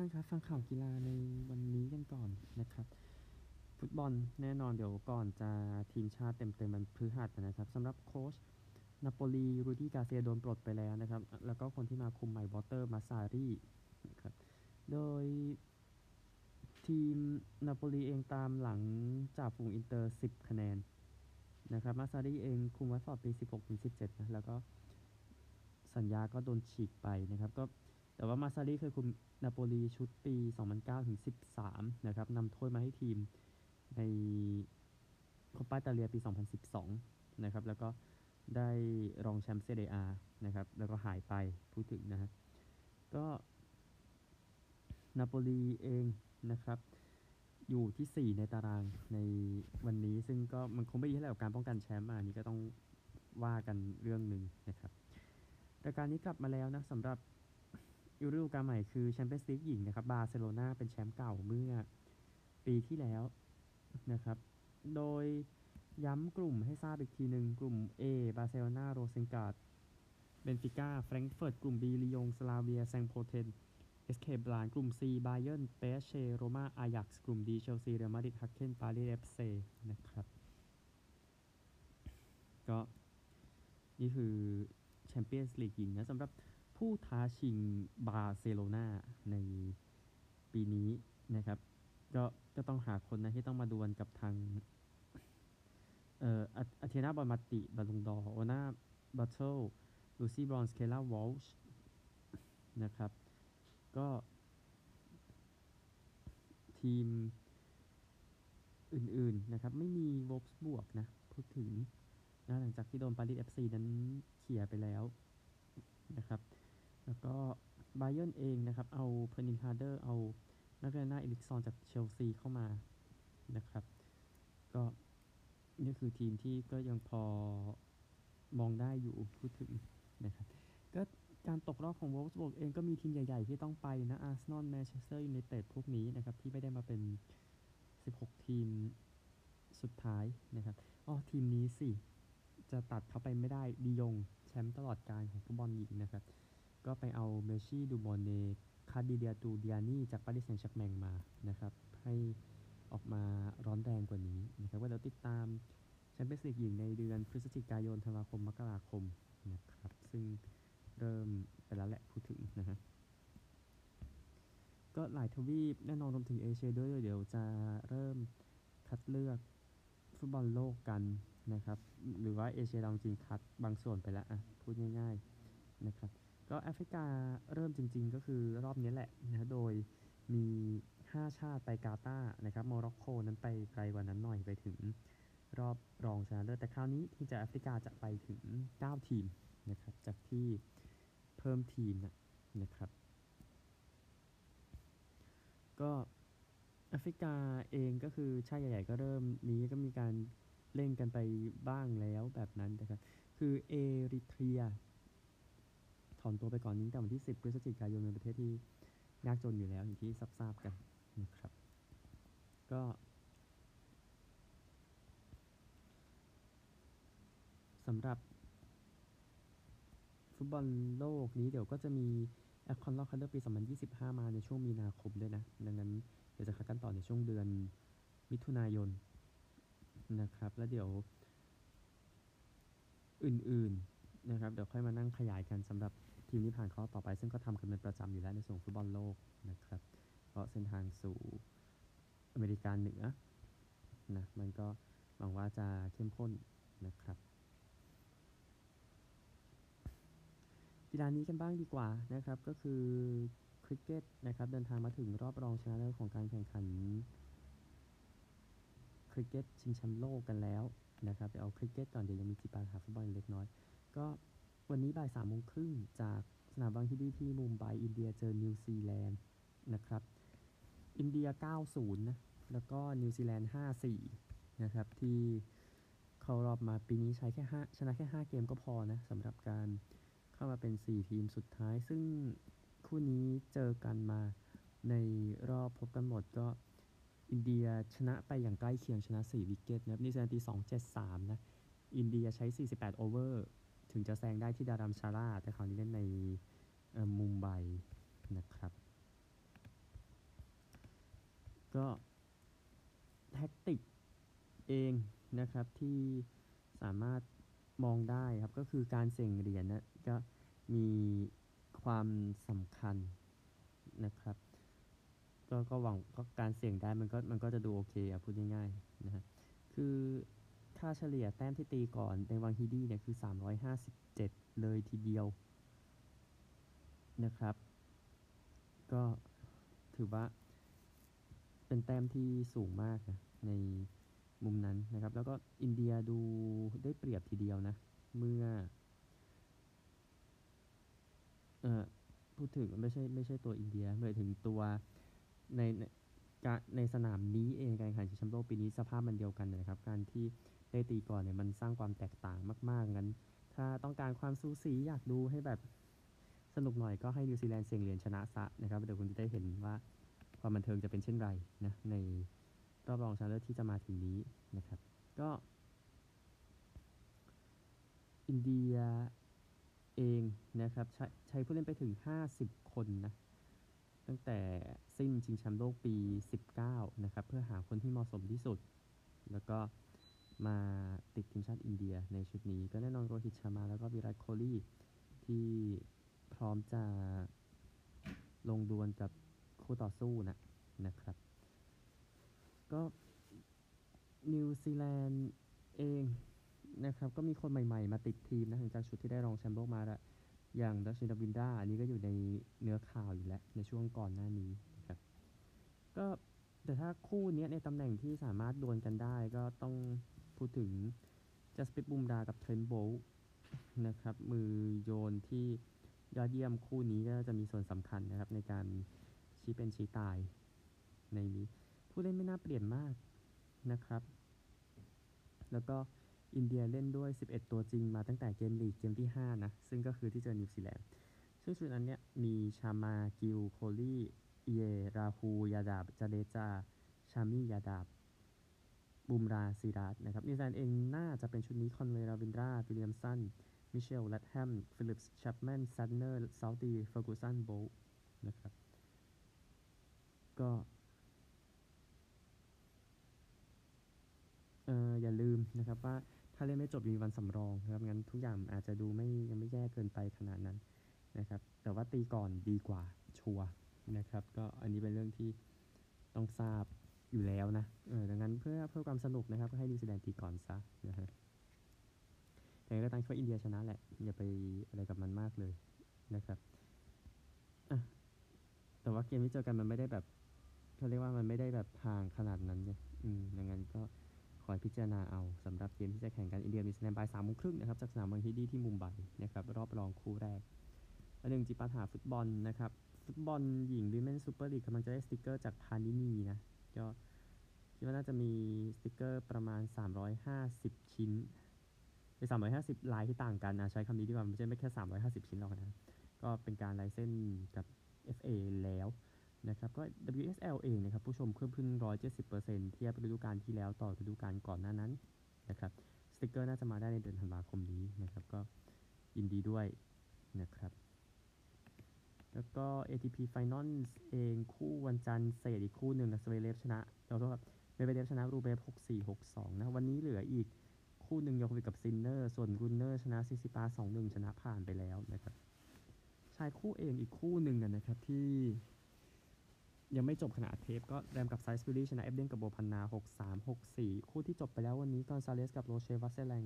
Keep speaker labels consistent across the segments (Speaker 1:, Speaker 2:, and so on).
Speaker 1: ท่านครับฟังข่าวกีฬาในวันนี้กันก่อนนะครับ ฟุตบอลแน่นอนเดี๋ยวก่อนจะทีมชาติเต็มๆมันพฤหัสนะครับสำหรับโค้ชนาโปลีรูดี้กาเซียโดนปลดไปแล้วนะครับ แล้วก็คนที่มาคุมใหม่วอลเตอร์มาซซารีนะครับโดยทีมนาโปลีเองตามหลังจ่าฝูงอินเตอร์ 10 คะแนนนะครับมาซซารีเองคุมวัตฟอร์ดปี 16-17 นะ แล้วก็สัญญาก็โดนฉีกไปนะครับ ก็ แต่ว่ามาซารีเคยคุมนาโปลีชุดปี 2009-13 นะครับนำถ้วยมาให้ทีมในโคปาตาเลียปี 2012 นะครับ แล้วก็ได้รองแชมป์เซเรียนะครับ แล้วก็หายไปพูดถึงนะฮะก็นาโปลีเองนะครับ อยู่ที่ 4 ในตารางในวันนี้ ซึ่งก็มันคงไม่ดีเท่าไหร่กับการป้องกันแชมป์อันนี้ก็ต้องว่ากันเรื่องหนึ่งนะครับรายการนี้กลับมาแล้วนะสำหรับ ฤดูกาลใหม่คือแชมเปี้ยนส์ลีกหญิงนะครับบาร์เซโลนาเป็นแชมป์เก่าเมื่อปีที่แล้วนะครับ โดยย้ำกลุ่มให้ทราบอีกทีหนึ่งกลุ่ม A บาร์เซโลนาโรเซนการ์ดเบนฟิก้าแฟรงก์เฟิร์ตกลุ่ม B ลียงสลาเวียแซงต์โพลเทนเอสเคบรานน์กลุ่ม C บาเยิร์นเปแอสเชโรมาอายักส์กลุ่ม D เชลซีเรอัลมาดริดฮักเคนปารีสเอฟเซนะครับ ก็ นี่คือแชมเปี้ยนส์ลีกหญิงนะสำหรับ ผู้ท้าชิงบาร์เซโลนาในปีนี้นะครับ ก็ก็ต้องหาคนนะที่ต้องมาดวลกับทางเอ่อไอตานาบอนมาติบัลลงดอร์โอนาบัตเยลูซี่บรอนซ์เคียร่าวอลช์นะครับ ก็ทีมอื่นๆนะครับ ไม่มีโวล์ฟสบวร์กนะ พูดถึงนะหลังจากที่โดนปารีสเอฟซีนั้นเขี่ยไปแล้วนะครับ แล้วก็บาเยิร์นเองนะครับ เอาเพอร์นิลล์ฮาร์เดอร์เอาแม็กดาเลนาเอริกส์สันจากเชลซีเข้ามานะครับ ก็นี่คือทีมที่ก็ยังพอมองได้อยู่พูดถึงนะครับ ก็การตกรอบของโวล์ฟสบวร์กเองก็มีทีมใหญ่ ๆ ที่ต้องไปนะอาร์เซนอลแมนเชสเตอร์ยูไนเต็ดพวกนี้นะครับ ที่ไม่ได้มาเป็น 16 ทีมสุดท้ายนะครับอ๋อทีมนี้สิ จะตัดเขาไปไม่ได้ลียงแชมป์ตลอดกาลของฟุตบอลหญิงนะครับ ก็ไปเอาเมลชี่ดูมอร์เนย์คาดิเดียตูดิยานี่จากปารีสแซงต์แชร์กแมงมานะครับให้ออกมาร้อนแรงกว่านี้นะครับว่าเราติดตามแชมเปี้ยนส์ลีกหญิงในเดือนพฤศจิกายนธันวาคมมกราคมนะครับซึ่งเริ่มไปแล้วแหละพูดถึงนะฮะก็หลายทวีปแน่นอนรวมถึงเอเชียด้วยเดี๋ยวจะเริ่มคัดเลือกฟุตบอลโลกกันนะครับ หรือว่าเอเชียเราจริงคัดบางส่วนไปแล้วอะพูดง่าย ๆนะครับ ก็แอฟริกาเริ่มจริง ๆ ก็คือรอบนี้แหละนะโดยมี 5 ชาติไปกาตาร์นะครับโมร็อกโกนั้นไปไกลกว่านั้นหน่อยไปถึงรอบรองชนะเลิศแต่คราวนี้ที่จะแอฟริกาจะไปถึง 9 ทีมนะครับจากที่เพิ่มทีมนะนะครับ ก็แอฟริกาเองก็คือชาติใหญ่ๆก็เริ่มนี้ก็มีการเล่นกันไปบ้างแล้วแบบนั้นนะครับ คือเอริเทรีย ถอนตัวไปก่อนนี้แต่วันที่ 10 พฤศจิกายนเป็นประเทศที่ยากจนอยู่แล้วอย่างที่ทราบกันนะครับ ก็สำหรับ ฟุตบอลโลกนี้เดี๋ยวก็จะมีแอคคอนลอคัลเลอร์ปี 2025 มาในช่วงมีนาคมด้วยนะ ดังนั้นเดี๋ยวจะคัดกันต่อในช่วงเดือนมิถุนายนนะครับ แล้วเดี๋ยวอื่นๆนะครับ เดี๋ยวค่อยมานั่งขยายกันสำหรับ ทีมที่ผ่านข้อต่อไปซึ่งก็ทำกันเป็นประจำอยู่แล้วในส่วนฟุตบอลโลกนะครับเพราะเส้นทางสู่อเมริกาเหนือนะมันก็หวังว่าจะเข้มข้นนะครับกีฬานี้กันบ้างดีกว่านะครับ ก็คือคริกเก็ตนะครับเดินทางมาถึงรอบรองชนะเลิศของการแข่งขันคริกเก็ตชิงแชมป์โลกกันแล้วนะครับเดี๋ยวเอาคริกเก็ตก่อนเดี๋ยวยังมีจีปาถาฟุตบอลเล็กน้อย ก็ วันนี้บ่ายสามโมงครึ่งจากสนามวังฮีดี้ที่มุมไบอินเดียเจอนิวซีแลนด์นะครับ อินเดีย 90 นะ แล้วก็นิวซีแลนด์ 54 นะครับ ที่เข้ารอบมาปีนี้ใช้แค่5ชนะแค่ 5 เกมก็พอนะสำหรับการเข้ามาเป็น 4 ทีมสุดท้าย ซึ่งคู่นี้เจอกันมาในรอบพบกันหมดก็อินเดียชนะไปอย่างใกล้เคียงชนะ 4 wicket นะครับนิวซีแลนด์ตี273 นะ อินเดียใช้ 48 over ถึงจะแซงได้ที่ดารัมชาลาแต่คราวนี้เล่นในมุมไบนะครับ ก็แท็กติกเองนะครับที่สามารถมองได้ครับ ก็คือการเสี่ยงเหรียญนะก็มีความสำคัญนะครับ ก็ก็หวังก็การเสี่ยงได้มันก็มันก็จะดูโอเคอะพูดง่ายๆนะฮะคือ ค่าเฉลี่ยแต้มที่ตีก่อนในวังฮีดี้เนี่ยคือ 357 เลยทีเดียวนะครับ ก็ถือว่า เป็นแต้มที่สูงมากนะในมุมนั้นนะครับ แล้วก็อินเดียดูได้เปรียบทีเดียวนะ เมื่อเออพูดถึงไม่ใช่ไม่ใช่ตัวอินเดียหมายถึงตัวในในในสนามนี้เองการแข่งขันชิงแชมป์โลกปีนี้สภาพมันเดียวกันนะครับ การที่ ได้ตีก่อนเนี่ยมันสร้างความแตกต่างมากๆงั้น ถ้าต้องการความสูสีอยากดูให้แบบสนุกหน่อยก็ให้นิวซีแลนด์เสี่ยงเหรียญชนะซะนะครับเดี๋ยวคุณจะได้เห็นว่าความบันเทิงจะเป็นเช่นไรนะในรอบรองชนะเลิศที่จะมาถึงนี้นะครับ ก็ อินเดียเองนะครับใช้ใช้ผู้เล่นไปถึง 50 คนนะตั้งแต่สิ้นชิงแชมป์โลกปี 19 นะครับ เพื่อหาคนที่เหมาะสมที่สุด แล้วก็ มาติดทีมชาติอินเดียในชุดนี้ ก็แน่นอนโรฮิตชามาแล้วก็วิรัตโคลีที่พร้อมจะลงดวลกับคู่ต่อสู้นะนะครับ ก็นิวซีแลนด์เองนะครับ ก็มีคนใหม่ๆ มาติดทีมนะหลังจากชุดที่ได้รองแชมป์โลกมาแล้วอย่างราชินราวินดราอันนี้ก็อยู่ในเนื้อข่าวอยู่แล้ว ในช่วงก่อนหน้านี้นะครับ ก็แต่ถ้าคู่นี้ในตำแหน่งที่สามารถดวลกันได้ก็ต้อง พูดถึงจัสปริตบุมรากับเทรนต์โบลต์นะครับ มือโยนที่ยอดเยี่ยมคู่นี้ก็จะมีส่วนสำคัญนะครับในการชี้เป็นชี้ตายในนี้ ผู้เล่นไม่น่าเปลี่ยนมากนะครับ แล้วก็อินเดียเล่นด้วย 11 ตัวจริงมาตั้งแต่เกมลีกเกมที่ 5 นะ ซึ่งก็คือที่เจอนิวซีแลนด์ซึ่งชุดนั้นเนี่ยมีชามากิลโคลี่ ไอเยอร์ราฮูลยาดาฟจาเดจา ชามียาดาฟ บุมราซีราจนะครับนิวซีแลนด์เองน่าจะเป็นชุดนี้คอนเวย์ราวินดราวิลเลียมสันมิตเชลล์ลาแธมฟิลลิปส์แชปแมนแซนต์เนอร์ซาวตีเฟอร์กูสันโบลต์นะครับก็เอออย่าลืมนะครับว่าถ้าเล่นไม่จบมีวันสำรองนะครับงั้นทุกอย่างอาจจะดูไม่ยังไม่แย่เกินไปขนาดนั้นนะครับแต่ว่าตีก่อนดีกว่าชัวนะครับก็อันนี้เป็นเรื่องที่ต้องทราบ อยู่แล้วนะเออดังนั้นเพื่อเพื่อความสนุกนะครับก็ให้นิวซีแลนด์ตีก่อนซะนะฮะแต่ก็ตั้งคิดว่าอินเดียชนะแหละ อย่าไปอะไรกับมันมากเลยนะครับอะแต่ว่าเกมที่เจอกันมันไม่ได้แบบเขาเรียกว่ามันไม่ได้แบบห่างขนาดนั้นไงอืมดังนั้นก็คอยพิจารณาเอาสำหรับเกมที่จะแข่งกันอินเดียนิวซีแลนด์บ่ายสามโมงครึ่งนะครับจากสนามวังฮีดี้ที่มุมไบนะครับรอบรองคู่แรกอันหนึ่งจิปาถาฟุตบอลนะครับ ฟุตบอลหญิง Women's Super League กำลังจะได้สติกเกอร์จากพานินีนะ ก็คิดว่าน่าจะมีสติกเกอร์ประมาณ 350 ชิ้นเป็น350 ลายที่ต่างกันนะ ใช้คำนี้ดีกว่า ไม่ใช่ไม่แค่ 350 ชิ้นหรอกนะ ก็เป็นการ license กับ FA แล้วนะครับก็ WSL เองนะครับ ผู้ชมเพิ่มขึ้น 170%เทียบฤดูกาลที่แล้วต่อฤดูกาลก่อนหน้านั้นนะครับสติกเกอร์น่าจะมาได้ในเดือนธันวาคมนี้นะครับ ก็ยินดีด้วยนะครับ แล้วก็ ATP Finals เองคู่วันจันทร์เศษอีกคู่หนึ่งนะสเวเลฟชนะเราโทษครับเวเดฟชนะรูเบฟ6 4 6 2นะ วันนี้เหลืออีกคู่หนึ่งโยโควิกกับซินเนอร์ ส่วนรุนเนอร์ชนะซิซิปา2 1ชนะผ่านไปแล้วนะครับ ชายคู่เองอีกคู่หนึ่งนะครับที่ยังไม่จบขนาดเทปก็แรมกับไซส์ฟิลลี่ชนะเอฟเดนกับโบพันนา 6 3 6 4 คู่ที่จบไปแล้ววันนี้กอนซาเลสกับโรเชวัสเซแลง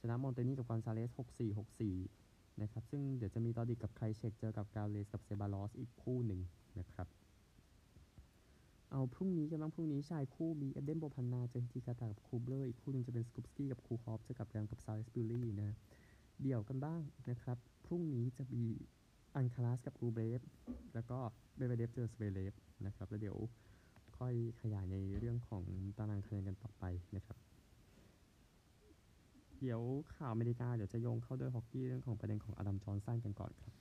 Speaker 1: ชนะมอนเตนี่กับกอนซาเลส 6 4 6 4 นะครับซึ่งเดี๋ยวจะมีตอดิกกับไครเชกเจอกับกาเลสกับเซบาลอสอีกคู่หนึ่งนะครับ เอาพรุ่งนี้กันบ้างพรุ่งนี้ชายคู่มีเอเดนโบพันนาเจอฮิติกาตากับคูเบอร์อีกคู่หนึ่งจะเป็นสกูปสกี้กับคูฮอปเจอกับแรมกับซาเลสฟิลลี่นะเดี่ยวกันบ้างนะครับ พรุ่งนี้จะมีอันคาราสกับรูเบรฟแล้วก็เบเบเดฟเจอสเวเลฟนะครับแล้วเดี๋ยวค่อยขยายในเรื่องของตารางคะแนนกันต่อไปนะครับ เดี๋ยวข่าวอเมริกาเดี๋ยวจะโยงเข้าด้วยฮอกกี้เรื่องของประเด็นของอดัมจอห์นสันกันก่อนครับ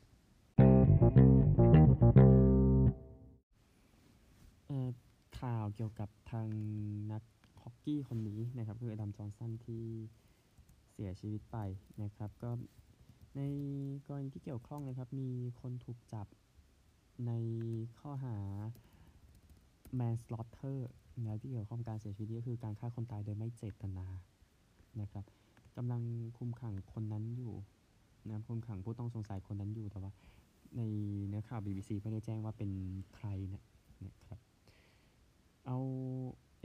Speaker 1: เอ่อข่าวเกี่ยวกับทางนักฮอกกี้คนนี้นะครับคืออดัมจอห์นสันที่เสียชีวิตไปนะครับ ก็ในกรณีที่เกี่ยวข้องนะครับ มีคนถูกจับในข้อหา manslaughter นะที่เกี่ยวข้องการเสียชีวิตก็คือการฆ่าคนตายโดยไม่เจตนานะครับ กำลังคุมขังคนนั้นอยู่นะคุมขังผู้ต้องสงสัยคนนั้นอยู่แต่ว่า ในเนื้อข่าว BBC ไม่ได้แจ้งว่าเป็นใครนะนะครับ เอา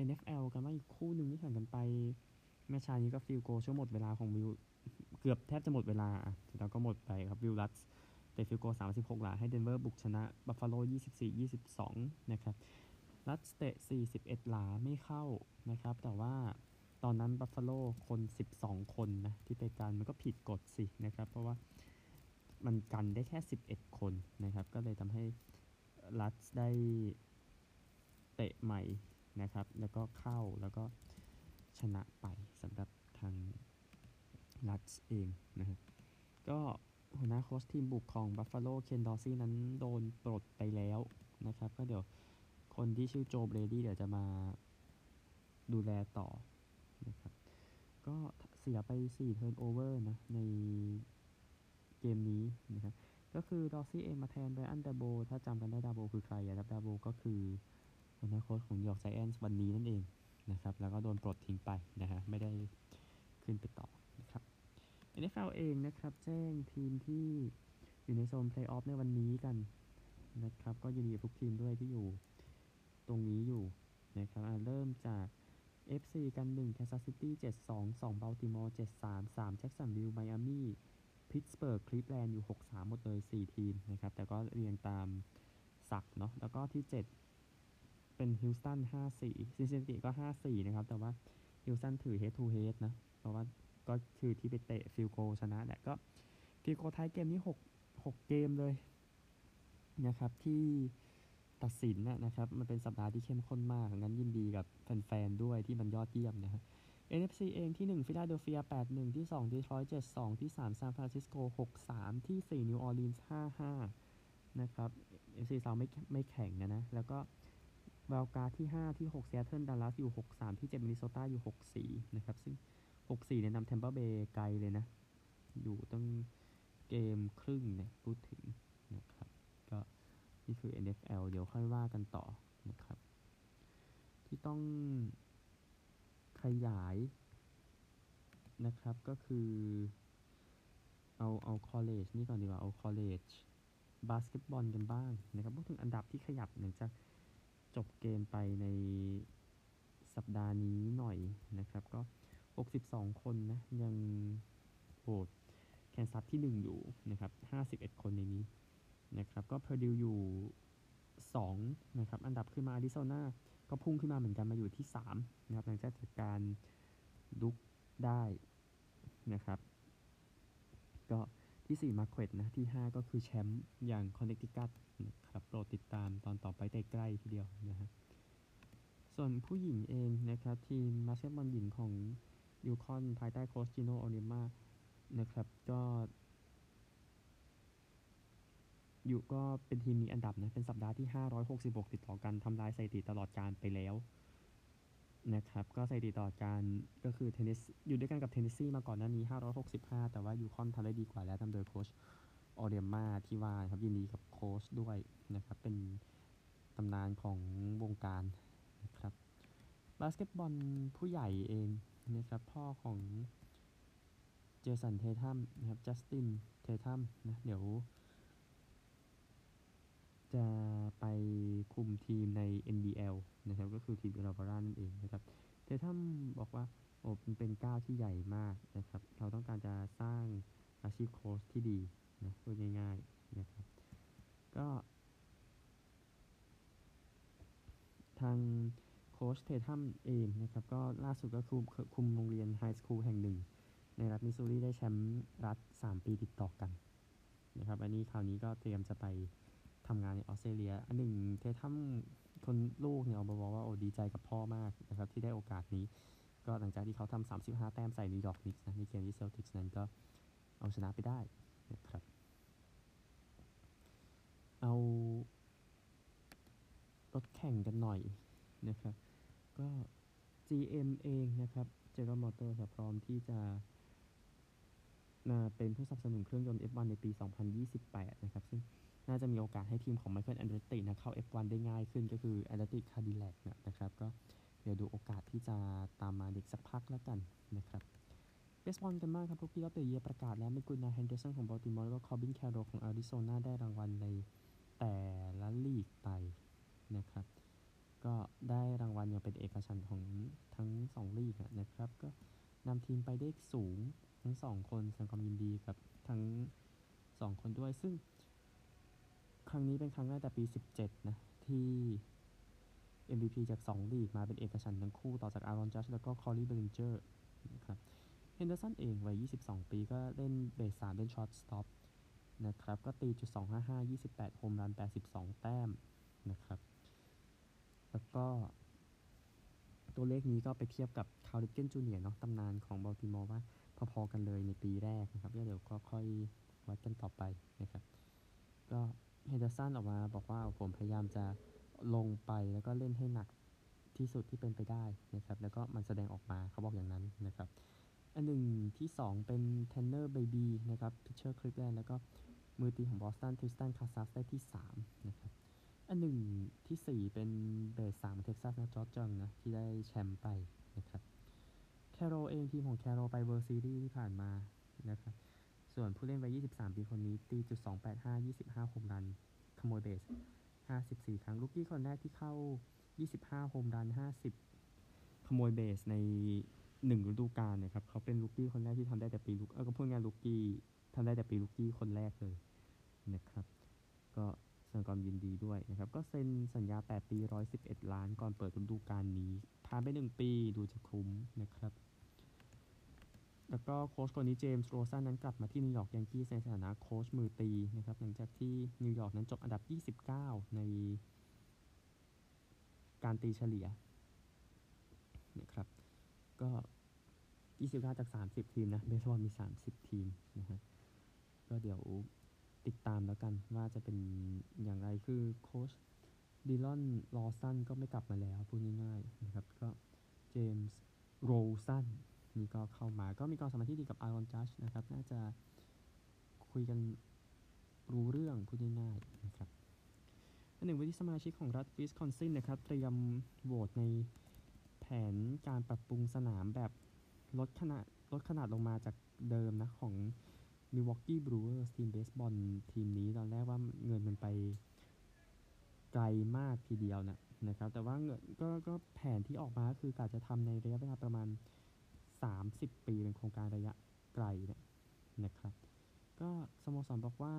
Speaker 1: NFL กันมาอีกคู่หนึ่งที่แข่งกันไปแม่ชายนี้ก็ฟิลโกช่วงหมดเวลาของวิว เกือบแทบจะหมดเวลาอะแล้วก็หมดไปครับวิลลัสเตะ field goal 36 หลาให้เดนเวอร์บุกชนะบัฟฟาโล 24-22 นะครับ ลัตซ์เตะ41 หลาไม่เข้านะครับ แต่ว่า ตอนนั้นบัฟฟาโลคน 12 คนนะที่ไปกันมันก็ผิดกฎสินะครับ เพราะว่ามันกันได้แค่ 11 คนนะครับ ก็เลยทำให้ลัตซ์ได้เตะใหม่นะครับ แล้วก็เข้าแล้วก็ชนะไปสำหรับทางลัตซ์เองนะครับก็หัวหน้าโค้ชทีมบุกของ Buffalo เคนดอร์ซี่นั้นโดนปลดไปแล้วนะครับ ก็เดี๋ยวคนที่ชื่อโจเบรดี้เดี๋ยวจะมาดูแลต่อ ก็เสียไป4 turnover นะ ในเกมนี้นะครับ ก็คือดอร์ซี่เองมาแทนไบรอันดาโบลล์ ถ้าจำกันได้ดาโบลล์คือใครอะครับดาโบลล์ก็คือหัวหน้าโค้ชของนิวยอร์กไจแอนส์วันนี้นั่นเองนะครับ แล้วก็โดนปลดทิ้งไปนะฮะ ไม่ได้ขึ้นไปต่อนะครับ NFL เองนะครับ แจ้งทีมที่อยู่ในโซนเพลย์ออฟในวันนี้กันนะครับ ก็ยินดีกับทุกทีมด้วยที่อยู่ตรงนี้อยู่นะครับเริ่มจาก FC กัน1 Kansas City 7 2 2 Baltimore 7 3 3 Jacksonville Miami พิตสเบิร์กคลีฟแลนด์อยู่ 6-3 หมดเลย 4 ทีมนะครับ แต่ก็เรียงตามศักดิ์เนาะ แล้วก็ที่ 7 เป็นฮิวสตัน5-4ซินซินเนติก็ 5-4 นะครับ แต่ว่าฮิวสตันถือ head to head นะ เพราะว่าก็คือที่ไปเตะ field goal ชนะแหละก็ field goal ท้ายเกมนี้ 6 6 เกมเลยนะครับที่ ตัดสินนะนะครับ มันเป็นสัปดาห์ที่เข้มข้นมาก งั้นยินดีกับแฟนๆ ด้วยที่มันยอดเยี่ยมนะครับ NFC เองที่ 1 ฟิลาเดลเฟีย 8-1 ที่ 2 ดีทรอยต์7-2 ที่ 3 ซานฟรานซิสโก 6-3 ที่ 4 นิวออร์ลีนส์ 5-5 นะครับ NFC South ไม่ไม่แข่งนะนะ แล้วก็ wild card ที่ 5 ที่ 6 ซีแอตเทิลดัลลัสอยู่ 6-3 ที่ 7 มินนิโซตาอยู่ 6-4 นะครับ ซึ่ง 6-4 เนี่ยนำแทมเปอร์เบย์ไกลเลยนะ อยู่ตั้งเกมครึ่งเนี่ยพูดถึง นี่คือ NFL เดี๋ยวค่อยว่ากันต่อนะครับ ที่ต้องขยายนะครับก็คือเอาเอา college นี่ก่อนดีกว่า เอา college บาสเกตบอลกันบ้างนะครับพูดถึงอันดับที่ขยับหลังจากจบเกมไปในสัปดาห์นี้หน่อยนะครับ ก็ 62 คนนะ ยังโหดแคนซัสที่ 1 อยู่นะครับ 51 คนในนี้ นะครับก็เพอร์ดิวอยู่ 2 นะครับ อันดับขึ้นมาแอริโซนาก็พุ่งขึ้นมาเหมือนกันมาอยู่ที่ 3 นะครับหลังจากจัดการดุ๊กได้นะครับ ก็ที่ 4 มาร์เควตต์นะ ที่ 5 ก็คือแชมป์อย่างคอนเน c ติคัตนะครับโปรดติดตามตอนต่อไปใกล้ๆทีเดียวนะฮะส่วนผู้หญิงเองนะครับ ทีมบาสเกตบอลหญิงของยูคอนภายใต้โค้ชจีโนออริเอมมานะครับ ก็ อยู่ก็เป็นทีมมีอันดับนะเป็นสัปดาห์ที่ 566 ติดต่อกันทำลายสถิติตลอดกาลไปแล้วนะครับก็สถิติตลอดกาลก็คือเทนเนสซีอยู่ด้วยกันกับเทนเนสซีมาก่อนหน้านี้ 565 แต่ว่ายูคอนทำได้ดีกว่าแล้วนำโดยโค้ชออริเอมมาที่ว่าครับยินดีกับโค้ชด้วยนะครับเป็นตำนานของวงการนะครับบาสเกตบอลผู้ใหญ่เองนะครับพ่อของเจสันเททัมนะครับจัสตินเททัมนะเดี๋ยว จะไปคุมทีมใน NBL นะครับก็คือทีมเอลวารานั่นเองนะครับเททัมบอกว่าโอ้มันเป็นก้าวที่ใหญ่มากนะครับเราต้องการจะสร้างอาชีพโค้ชที่ดีนะพูดง่ายๆนะครับก็ทางโค้ชเททัมเองนะครับก็ล่าสุดก็คุมคุมโรงเรียน high school แห่งหนึ่ง ในรัฐมิสซูรีได้แชมป์รัฐ 3 ปีติดต่อกันนะครับอันนี้คราวนี้ก็เตรียมจะไป ทำงานในออสเตรเลีย อันหนึ่งเททัมคนลูกเนี่ยออกมาบอกว่าโอ้ดีใจกับพ่อมากนะครับที่ได้โอกาสนี้ ก็หลังจากที่เขาทำ35 แต้มใส่นิวยอร์กนิกส์นะในเกมที่เซลติกส์นั้นก็เอาชนะไปได้นะครับ เอารถแข่งกันหน่อยนะครับ ก็ GM เองนะครับ General Motors พร้อมที่จะมาเป็นผู้สนับสนุนเครื่องยนต์ F1 ในปี 2028 นะครับ ซึ่ง น่าจะมีโอกาสให้ทีมของ Michael Andretti นะเข้า F1 ได้ง่ายขึ้นก็คือ Andretti Cadillac นะนะครับ ก็เดี๋ยวดูโอกาสที่จะตามมาอีกสักพักแล้วกันนะครับเบสบอลกันมากครับ rookie of the year ประกาศแล้วไม่กันนาร์เฮนเดอร์สันของบัลติมอร์แล้วก็คอร์บินแคโรของแอริโซนาได้รางวัลในแต่ละลีกไปนะครับ ก็ได้รางวัลอย่างเป็นเอกฉันท์ของทั้งสองลีกนะครับ ก็นำทีมไปได้สูงทั้งสองคนแสดงความยินดีกับทั้งสองคนด้วยซึ่ง ครั้งนี้เป็นครั้งแรกตั้งแต่ปี 17 นะ ที่ MVP จาก 2 ลีกมาเป็นเอกฉันท์ทั้งคู่ต่อจากแอรอนจัดจ์แล้วก็โคดี้เบลลิงเจอร์นะครับเฮนเดอร์สันเองวัย 22 ปีก็เล่นเบส3เล่น shortstopนะครับก็ตีจุด255 28โฮมรัน 82 แต้มนะครับ แล้วก็ตัวเลขนี้ก็ไปเทียบกับคาลริปเคนจูเนียร์เนาะตำนานของบัลติมอร์ว่าพอๆกันเลยในปีแรกนะครับเดี๋ยวก็ค่อยวัดกันต่อไปนะครับ ก็ เฮนเดอร์สันออกมาบอกว่าผมพยายามจะลงไปแล้วก็เล่นให้หนักที่สุดที่เป็นไปได้นะครับแล้วก็มันแสดงออกมาเขาบอกอย่างนั้นนะครับอันหนึ่งที่ 2 เป็นแทนเนอร์ไบบีนะครับ pitcher คลีฟแลนด์แล้วก็มือตีของบอสตันทริสตันคาซัสได้ที่3นะครับอันหนึ่งที่ 4 เป็นเบส3เท็กซัสนะจอร์จจังนะที่ได้แชมป์ไปนะครับแคโรเองทีมของแคโรไป World Series ที่ผ่านมานะครับ ส่วนผู้เล่นวัย 23 ปีคนนี้ ตีจุด285 25 โฮมรัน ขโมยเบส 54 ครั้ง rookie คนแรกที่เข้า 25 โฮมรัน 50 ขโมยเบสใน 1 ฤดูกาลนะครับ เขาเป็น rookie คนแรกที่ทำได้แต่ปีลูก เออก็พูดง่าย rookie ทำได้แต่ปี rookie คนแรกเลยนะครับ ก็แสดงความยินดีด้วยนะครับ ก็เซ็นสัญญา 8 ปี 111 ล้าน ก่อนเปิดฤดูกาลนี้ผ่านไป 1 ปีดูจะคุ้มนะครับ แล้วก็โค้ชคนนี้เจมส์โรว์สันนั้นกลับมาที่นิวยอร์กยังกี้ในฐานะโค้ชมือตีนะครับหลังจากที่นิวยอร์กนั้นจบอันดับ 29 ในการตีเฉลี่ยนะครับก็ 29 จาก 30 ทีมนะเบสบอลมี 30 ทีมนะฮะก็เดี๋ยวติดตามแล้วกันว่าจะเป็นอย่างไรคือโค้ชดิลอนลอสันก็ไม่กลับมาแล้วพูดง่ายๆนะครับก็เจมส์โรซัน นี่ก็เข้ามาก็มีความสัมพันธ์ที่ดีกับอารอนจัชนะครับ น่าจะคุยกันรู้เรื่องพูดง่ายๆนะครับอันหนึ่งวุฒิสมาชิกของรัฐวิสคอนซินนะครับ เตรียมโหวตในแผนการปรับปรุงสนามแบบลดขนาดลดขนาดลงมาจากเดิมนะ ของ Milwaukee Brewers ทีมเบสบอลทีมนี้ตอนแรกว่าเงินมันไปไกลมากทีเดียวนะนะครับ แต่ว่าเงินก็ก็แผนที่ออกมาคือก็จะทำในระยะเวลาประมาณ 30 ปีเป็นโครงการระยะไกลเนี่ยนะครับ ก็สโมสรบอกว่า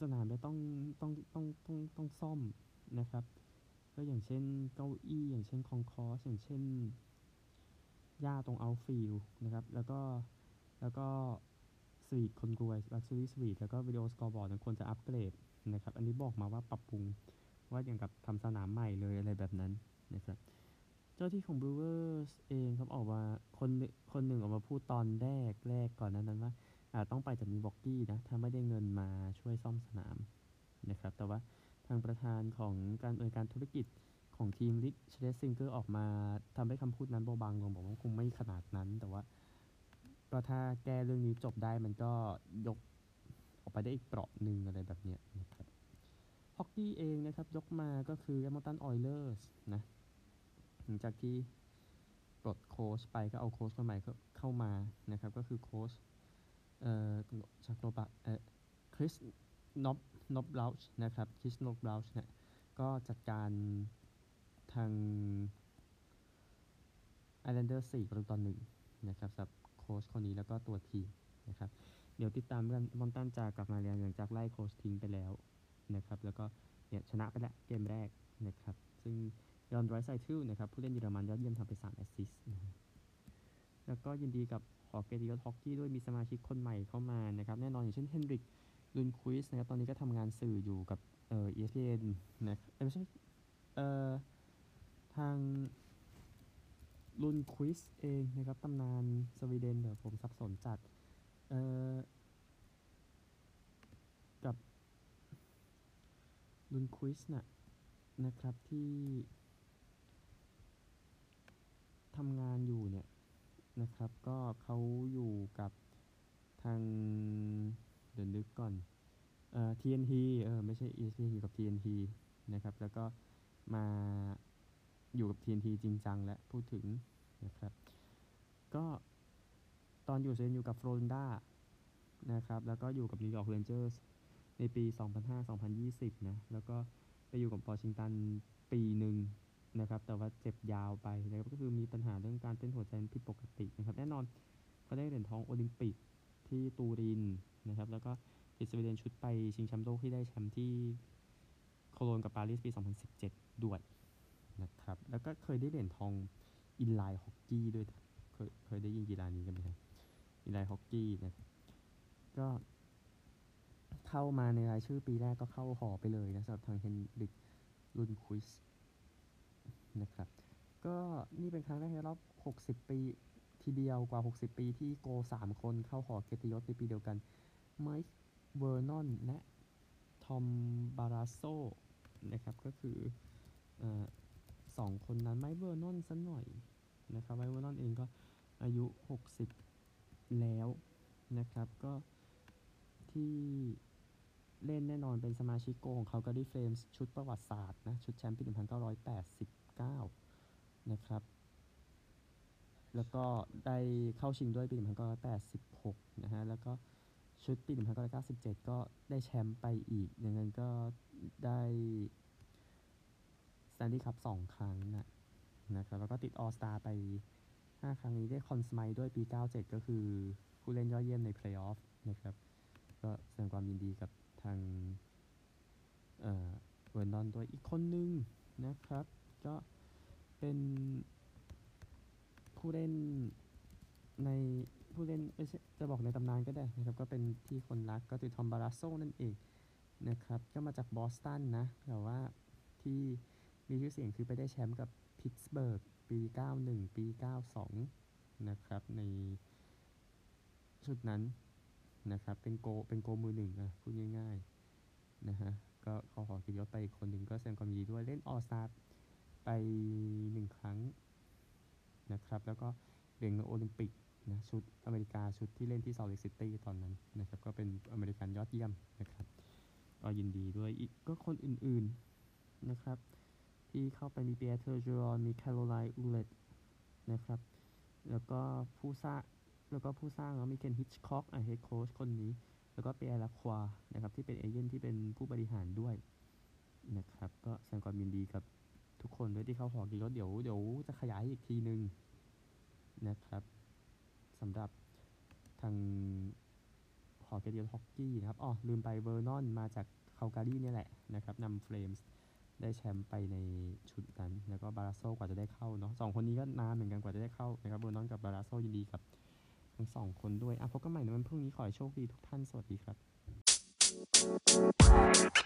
Speaker 1: สนามเนี่ยต้องต้องต้องต้องต้องซ่อมนะครับ ก็อย่างเช่นเก้าอี้อย่างเช่น concourse อย่างเช่นหญ้าตรง outfield นะครับ แล้วก็แล้วก็สวีทคนรวย luxury suite แล้วก็ video scoreboard ควรจะอัปเกรดนะครับ อันนี้บอกมาว่าปรับปรุงว่าอย่างกับทำสนามใหม่เลยอะไรแบบนั้นนะครับ เจ้าหน้าที่ของ Brewers เองครับออกมาคนหนึ่งคนหนึ่งออกมาพูดตอนแรกแรกก่อนนั้นนั้นว่าอาจต้องไปจากมิลวอกีนะ ถ้าไม่ได้เงินมาช่วยซ่อมสนามนะครับ แต่ว่าทางประธานของการบริการธุรกิจของทีมริค ชเลซิงเกอร์ออกมาทำให้คำพูดนั้นเบาบางลงบอกว่าคงไม่ขนาดนั้น แต่ว่าก็ถ้าแก้เรื่องนี้จบได้มันก็ยกออกไปได้อีกเปลาะหนึ่งอะไรแบบเนี้ยนะครับฮอกกี้เองนะครับ ยกมาก็คือเอดมันตันออยเลอร์สนะ หลังจากที่ปลดโค้ชไปก็เอาโค้ชคนใหม่เข้ามานะครับ ก็คือโค้ชเอ่อจากโนบะเอ่อคริสน็อบน็อบลาชนะครับคริสน็อบลาชเนี่ยก็จัดการทางไอแลนเดอร์สี่ประตูต่อหนึ่งนะครับสำหรับโค้ชคนนี้แล้วก็ตัวทีมนะครับ เดี๋ยวติดตามกันเอดมันตันจะกลับมาเรียนหลังจากไล่โค้ชทิ้งไปแล้วนะครับ แล้วก็เนี่ยชนะไปแล้วเกมแรกนะครับ ซึ่ง ลีออน ไดรไซเติลนะครับผู้เล่นเยอรมันยอดเยี่ยมทำไป3 assist นะแล้วก็ยินดีกับหอเกียรติยศฮอกกี้ด้วยมีสมาชิกคนใหม่เข้ามานะครับแน่นอนอย่างเช่นเฮนริกลุนด์ควิสต์นะครับตอนนี้ก็ทำงานสื่ออยู่กับเอ่อ ESPN นะไม่ใช่เอ่อทางลุนควิสเองนะครับตำนานสวีเดนเดี๋ยวผมสับสนจัดเอ่อกับลุนควิสน่ะนะครับที่ ทำงานอยู่เนี่ยนะครับ ก็เขาอยู่กับทางเดี๋ยวนึกก่อนเอ่อ TNT เออไม่ใช่ ESPN อยู่กับ TNT นะครับ แล้วก็มาอยู่กับ TNT จริงจังและพูดถึงนะครับ ก็ตอนอยู่เซนอยู่กับฟลอริดานะครับ แล้วก็อยู่กับนิวยอร์กเรนเจอร์สในปี 2005-2020 นะ แล้วก็ไปอยู่กับวอชิงตันปีหนึ่ง นะครับ แต่ว่าเจ็บยาวไปนะครับก็คือมีปัญหาเรื่องการเต้นหัวใจผิดปกตินะครับ แน่นอนเขาได้เหรียญทองโอลิมปิกที่ตูรินนะครับ แล้วก็ติดสวีเดนชุดไปชิงแชมป์โลกที่ได้แชมป์ที่โคโลนกับปารีสปี 2017 ด้วยนะครับ แล้วก็เคยได้เหรียญทอง inline hockey ด้วย เคยเคยได้ยินกีฬานี้กันไหมครับ inline hockey นะก็เข้ามาในรายชื่อปีแรกก็เข้าหอไปเลยนะสำหรับทางเฮนริกลุนด์ควิสต์ นะครับ ก็นี่เป็นครั้งแรกในรอบ 60 ปีทีเดียวกว่า 60 ปีที่โกล 3 คนเข้าหอเกียรติยศในปีเดียวกัน ไมค์เวอร์นอนและทอมบาราโซนะครับ ก็คือเออสองคนนั้นไมค์เวอร์นอนสักหน่อยนะครับไมค์เวอร์นอนเองก็อายุ 60 แล้วนะครับ ก็ที่เล่นแน่นอนเป็นสมาชิกโกลของเขาก็ได้เฟลมส์ชุดประวัติศาสตร์นะ ชุดแชมป์ปี 1989นะครับ แล้วก็ได้เข้าชิงด้วยปี 1986 นะฮะ แล้วก็ชุดปี 1997 ก็ได้แชมป์ไปอีก อย่างนั้นก็ได้สแตนลีย์คัพสองครั้งนะนะครับ แล้วก็ติด All-Star ไป 5 ครั้งนี้ได้ Conn Smythe ด้วยปี 97 ก็คือผู้เล่นยอดเยี่ยมในเพลย์ออฟนะครับ ก็แสดงความยินดีกับทางเอ่อเวอร์นอนด้วยอีกคนนึงนะครับ ก็เป็นผู้เล่นในผู้เล่นไม่ใช่จะบอกในตำนานก็ได้นะครับ ก็เป็นที่คนรักก็คือทอมบาราโซนั่นเองนะครับ ก็มาจากบอสตันนะแต่ว่าที่มีชื่อเสียงคือไปได้แชมป์กับพิตสเบิร์กปี 91 ปี 92 นะครับ ในชุดนั้นนะครับ เป็นโกลเป็นโกลมือหนึ่งนะพูดง่ายๆนะฮะก็หอหอเกียรติยศไปอีกคนหนึ่งก็แสดงความยินดีด้วยเล่น All-Star ไปหนึ่งครั้งนะครับ แล้วก็เหรียญเงินโอลิมปิกนะชุดอเมริกาชุดที่เล่นที่ซอลเล k ซิตี้ตอนนั้นนะครับ ก็เป็นอเมริกันยอดเยี่ยมนะครับก็ยินดีด้วยอีกก็คนอื่นๆนะครับ ที่เข้าไปมีปิแอร์ เทอร์จอนมีแคโรไลน์อูเลตต์นะครับ แล้วก็ผู้สร้างแล้วก็ผู้สร้างแล้วมีเคนฮิชคอกอะ head coach คนนี้ แล้วก็ปิแอร์ลาครัวซ์นะครับที่เป็น agent ที่เป็นผู้บริหารด้วยนะครับ ก็แสดงความยินดีกับ ทุกคนด้วยที่เข้าหอกีฬาเดี๋ยวเดี๋ยวจะขยายอีกทีนึงนะครับสำหรับทางหอเกียรติยศฮอกกี้นะครับอ๋อลืมไปเวอร์นอนมาจากคาลการีเนี่ยแหละนะครับนำเฟลมส์ได้แชมป์ไปในชุดนั้น แล้วก็บาราโซกว่าจะได้เข้าเนาะสองคนนี้ก็นานเหมือนกันกว่าจะได้เข้านะครับเวอร์นอนกับบาราโซยินดีกับทั้งสองคนด้วยอะพบกันใหม่ในวันพรุ่งนี้ขอให้โชคดีทุกท่านสวัสดีครับ